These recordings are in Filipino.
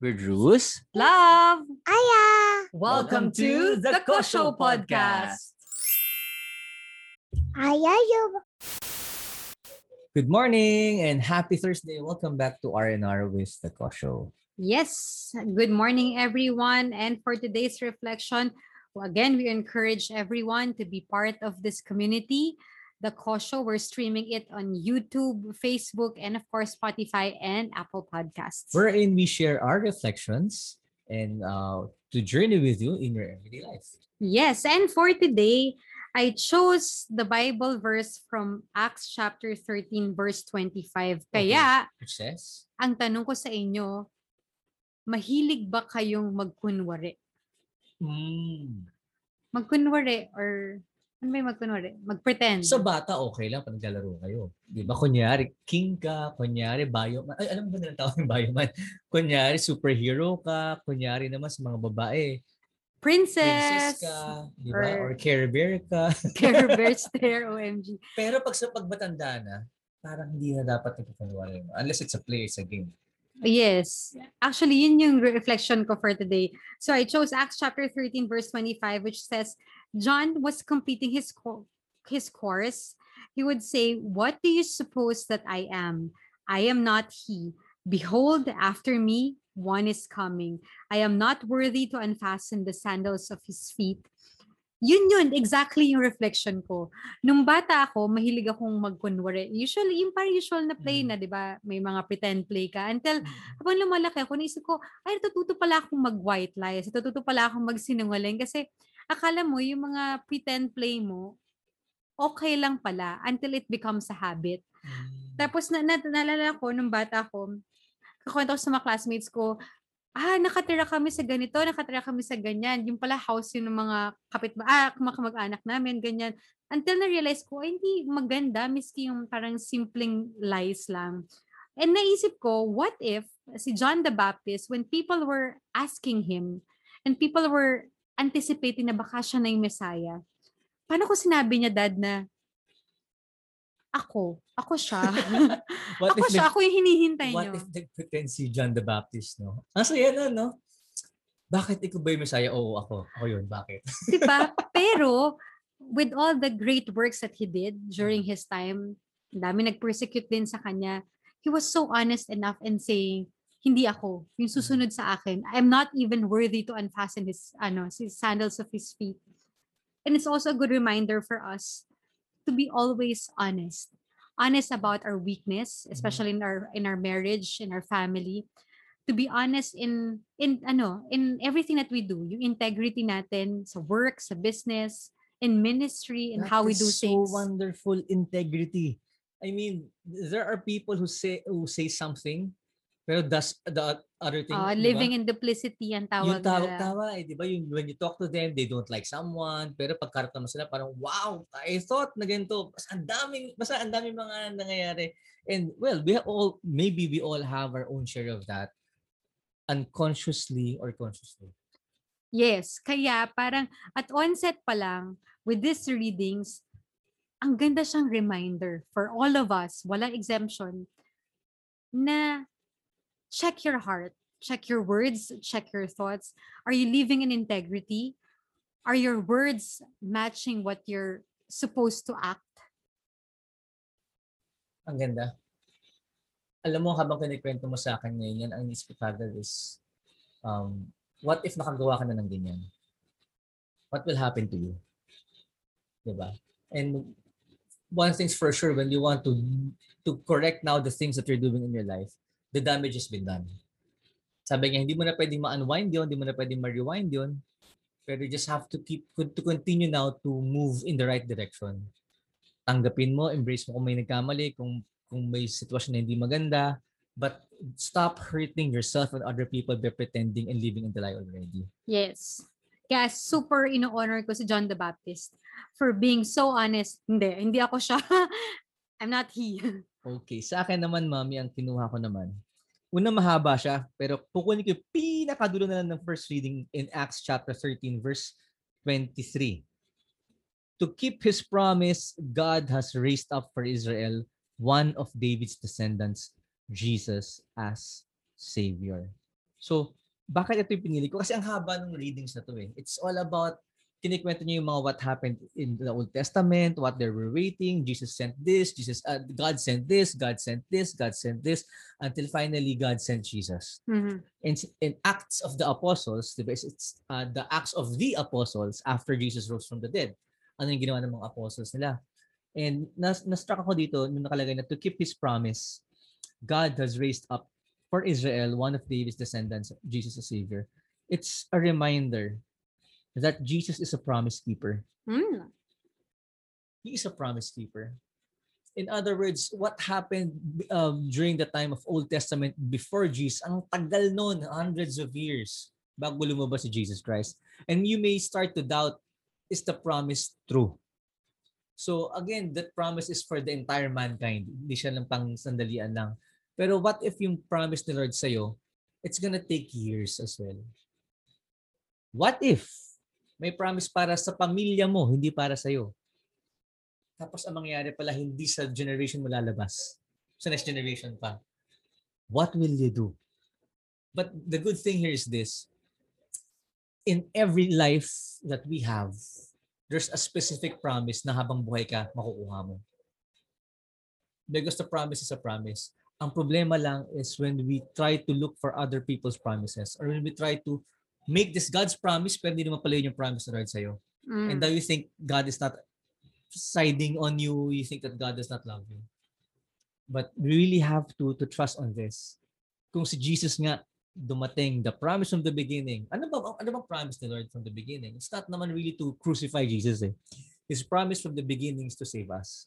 We're Drews. Love! Aya! Welcome to the Kosho Podcast. Aya yung Good morning and happy Thursday. Welcome back to RNR with the Kosho. Yes, good morning, everyone. And for today's reflection, again, we encourage everyone to be part of this community. The Kosho, we're streaming it on YouTube, Facebook, and of course, Spotify and Apple Podcasts. Wherein we share our reflections and uh, to journey with you in your everyday life. Yes, and for today, I chose the Bible verse from Acts chapter 13, verse 25. Kaya, Which says, ang tanong ko sa inyo, mahilig ba kayong magkunwari? mm, Magkunwari or ano yung magkunwari? Magpretend. sa bata okay lang pag naglalaro kayo. Di ba? Kunyari, king ka. Kunyari, bioman. Ay, alam mo ba nilang tawag yung bioman? Kunyari, superhero ka. Kunyari naman sa mga babae, princess princess. ka. Di ba? Or or- Care Bear ka. Care Bears there, OMG. Pero pag sa pagmatanda na, parang hindi na dapat nagkakunwari mo. Unless it's a play, it's a game. Yes. Actually, yun yung reflection ko for today. So I chose Acts chapter 13, verse 25, which says, John was completing his, co- his course. He would say, What do you suppose that I am? I am not he. Behold, after me, one is coming. I am not worthy to unfasten the sandals of his feet. Yun yun, exactly yung reflection ko. Nung bata ako, mahilig akong magkunwari. Usually, yung parang usual na play Mm. na, di ba? May mga pretend play ka. Until habang lumalaki ako, naisip ko, ay, natututo pala akong mag-white lies. Natututo pala akong magsinungaling. Kasi akala mo, yung mga pretend play mo, okay lang pala until it becomes a habit. Tapos na, na, naalala ko, nung bata ko, kakwento ko sa mga classmates ko, ah, nakatira kami sa ganito, nakatira kami sa ganyan. Yung pala house yun ng mga kapit, ah, mga kamag-anak namin, ganyan. Until na-realize ko, ay, hindi maganda, miski yung parang simpleng lies lang. And naisip ko, what if si John the Baptist, when people were asking him, and people were anticipating na baka siya na yung Messiah, paano ko sinabi niya, Dad, na ako, ako siya. What ako if siya, nag- ako yung hinihintay What niyo. if nag-pretend si John the Baptist, no? Ang saya na, no? Bakit ikaw ba yung Messiah? Oo, ako. Ako yun. Bakit? Diba? Pero, with all the great works that he did during his time, dami nag-persecute din sa kanya, he was so honest enough in saying, hindi ako, yung susunod sa akin. I'm not even worthy to unfasten his, ano, his sandals of his feet. And it's also a good reminder for us to be always honest. Honest about our weakness, especially in our in our marriage, in our family. To be honest in in ano, in everything that we do, yung integrity natin sa work, sa business, in ministry, in That how we do so things. wonderful integrity. I mean, there are people who say who say something, pero does the other thing, Ah, di ba? living in duplicity ang tawag yung tawag nila. tawa eh, di ba? Yung when you talk to them, they don't like someone, pero pagkarap naman sila, parang, wow, I thought na ganito. Basta ang daming, basta ang daming mga nangyayari. And well, we all, maybe we all have our own share of that, unconsciously or consciously. Yes, kaya parang at onset pa lang with these readings, ang ganda siyang reminder for all of us, walang exemption, na check your heart, check your words, check your thoughts. Are you living in integrity? Are your words matching what you're supposed to act? Ang ganda. Alam mo, habang kinikwento mo sa akin ngayon, yan ang inisip ko is, um, what if nakagawa ka na ng ganyan? What will happen to you? Diba? And one thing's for sure, when you want to to correct now the things that you're doing in your life, the damage has been done. Sabi niya, hindi mo na pwedeng ma-unwind yun, hindi mo na pwedeng ma-rewind yun, pero you just have to keep, to continue now to move in the right direction tanggapin mo, embrace mo kung may nagkamali, kung kung may sitwasyon na hindi maganda, but stop hurting yourself and other people by pretending and living in the lie already. Yes. Kaya super ino-honor ko si John the Baptist for being so honest. Hindi, hindi ako siya. I'm not he. Okay, sa akin naman, mami, ang kinuha ko naman. Una mahaba siya, pero kukunin ko yung pinakadulo na lang ng first reading in Acts chapter 13, verse 23. To keep his promise, God has raised up for Israel one of David's descendants, Jesus, as Savior. So, bakit ito yung pinili ko? Kasi ang haba ng readings na to eh. It's all about, kinikwento niya yung mga what happened in the Old Testament, what they were waiting, Jesus sent this, Jesus, uh, God sent this, God sent this, God sent this, until finally God sent Jesus. Mhm. In, in Acts of the Apostles, it's- it's uh, the Acts of the Apostles after Jesus rose from the dead. Ano yung ginawa ng mga apostles nila? And nas, na-struck ako dito nung nakalagay na to keep His promise, God has raised up for Israel one of David's descendants, Jesus the Savior. It's a reminder that Jesus is a promise keeper. Mm. He is a promise keeper. In other words, what happened um, during the time of Old Testament before Jesus, ang tagal nun, hundreds of years, bago lumabas si Jesus Christ. And you may start to doubt, is the promise true? So again, that promise is for the entire mankind. Hindi siya lang pang sandalian lang. Pero what if yung promise ni Lord sa'yo, it's gonna take years as well. What if may promise para sa pamilya mo, hindi para sa'yo? Tapos ang mangyayari pala, hindi sa generation mo lalabas. Sa next generation pa. What will you do? But the good thing here is this. In every life that we have, there's a specific promise na habang buhay ka, makukuha mo. Because the promise is a promise. Ang problema lang is when we try to look for other people's promises or when we try to make this God's promise pero hindi naman pala yun yung promise na Lord sa'yo. Mm. And now you think God is not siding on you. You think that God does not love you. But we really have to to trust on this. Kung si Jesus nga dumating, the promise from the beginning. Ano ba ano bang promise ni Lord from the beginning? It's not naman really to crucify Jesus eh. His promise from the beginning is to save us.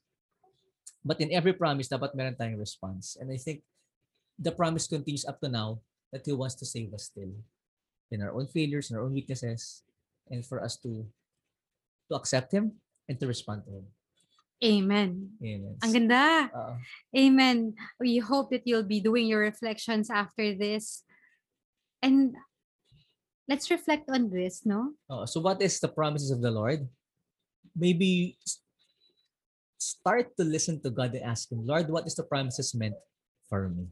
But in every promise, dapat meron tayong response. And I think the promise continues up to now that He wants to save us still. In our own failures, in our own weaknesses, and for us to to accept Him and to respond to Him. Amen. Amen. Ang ganda. Oo. Amen. We hope that you'll be doing your reflections after this. And let's reflect on this, no? Oo. so what is the promises of the Lord? Maybe start to listen to God and ask Him, Lord, what is the promises meant for me?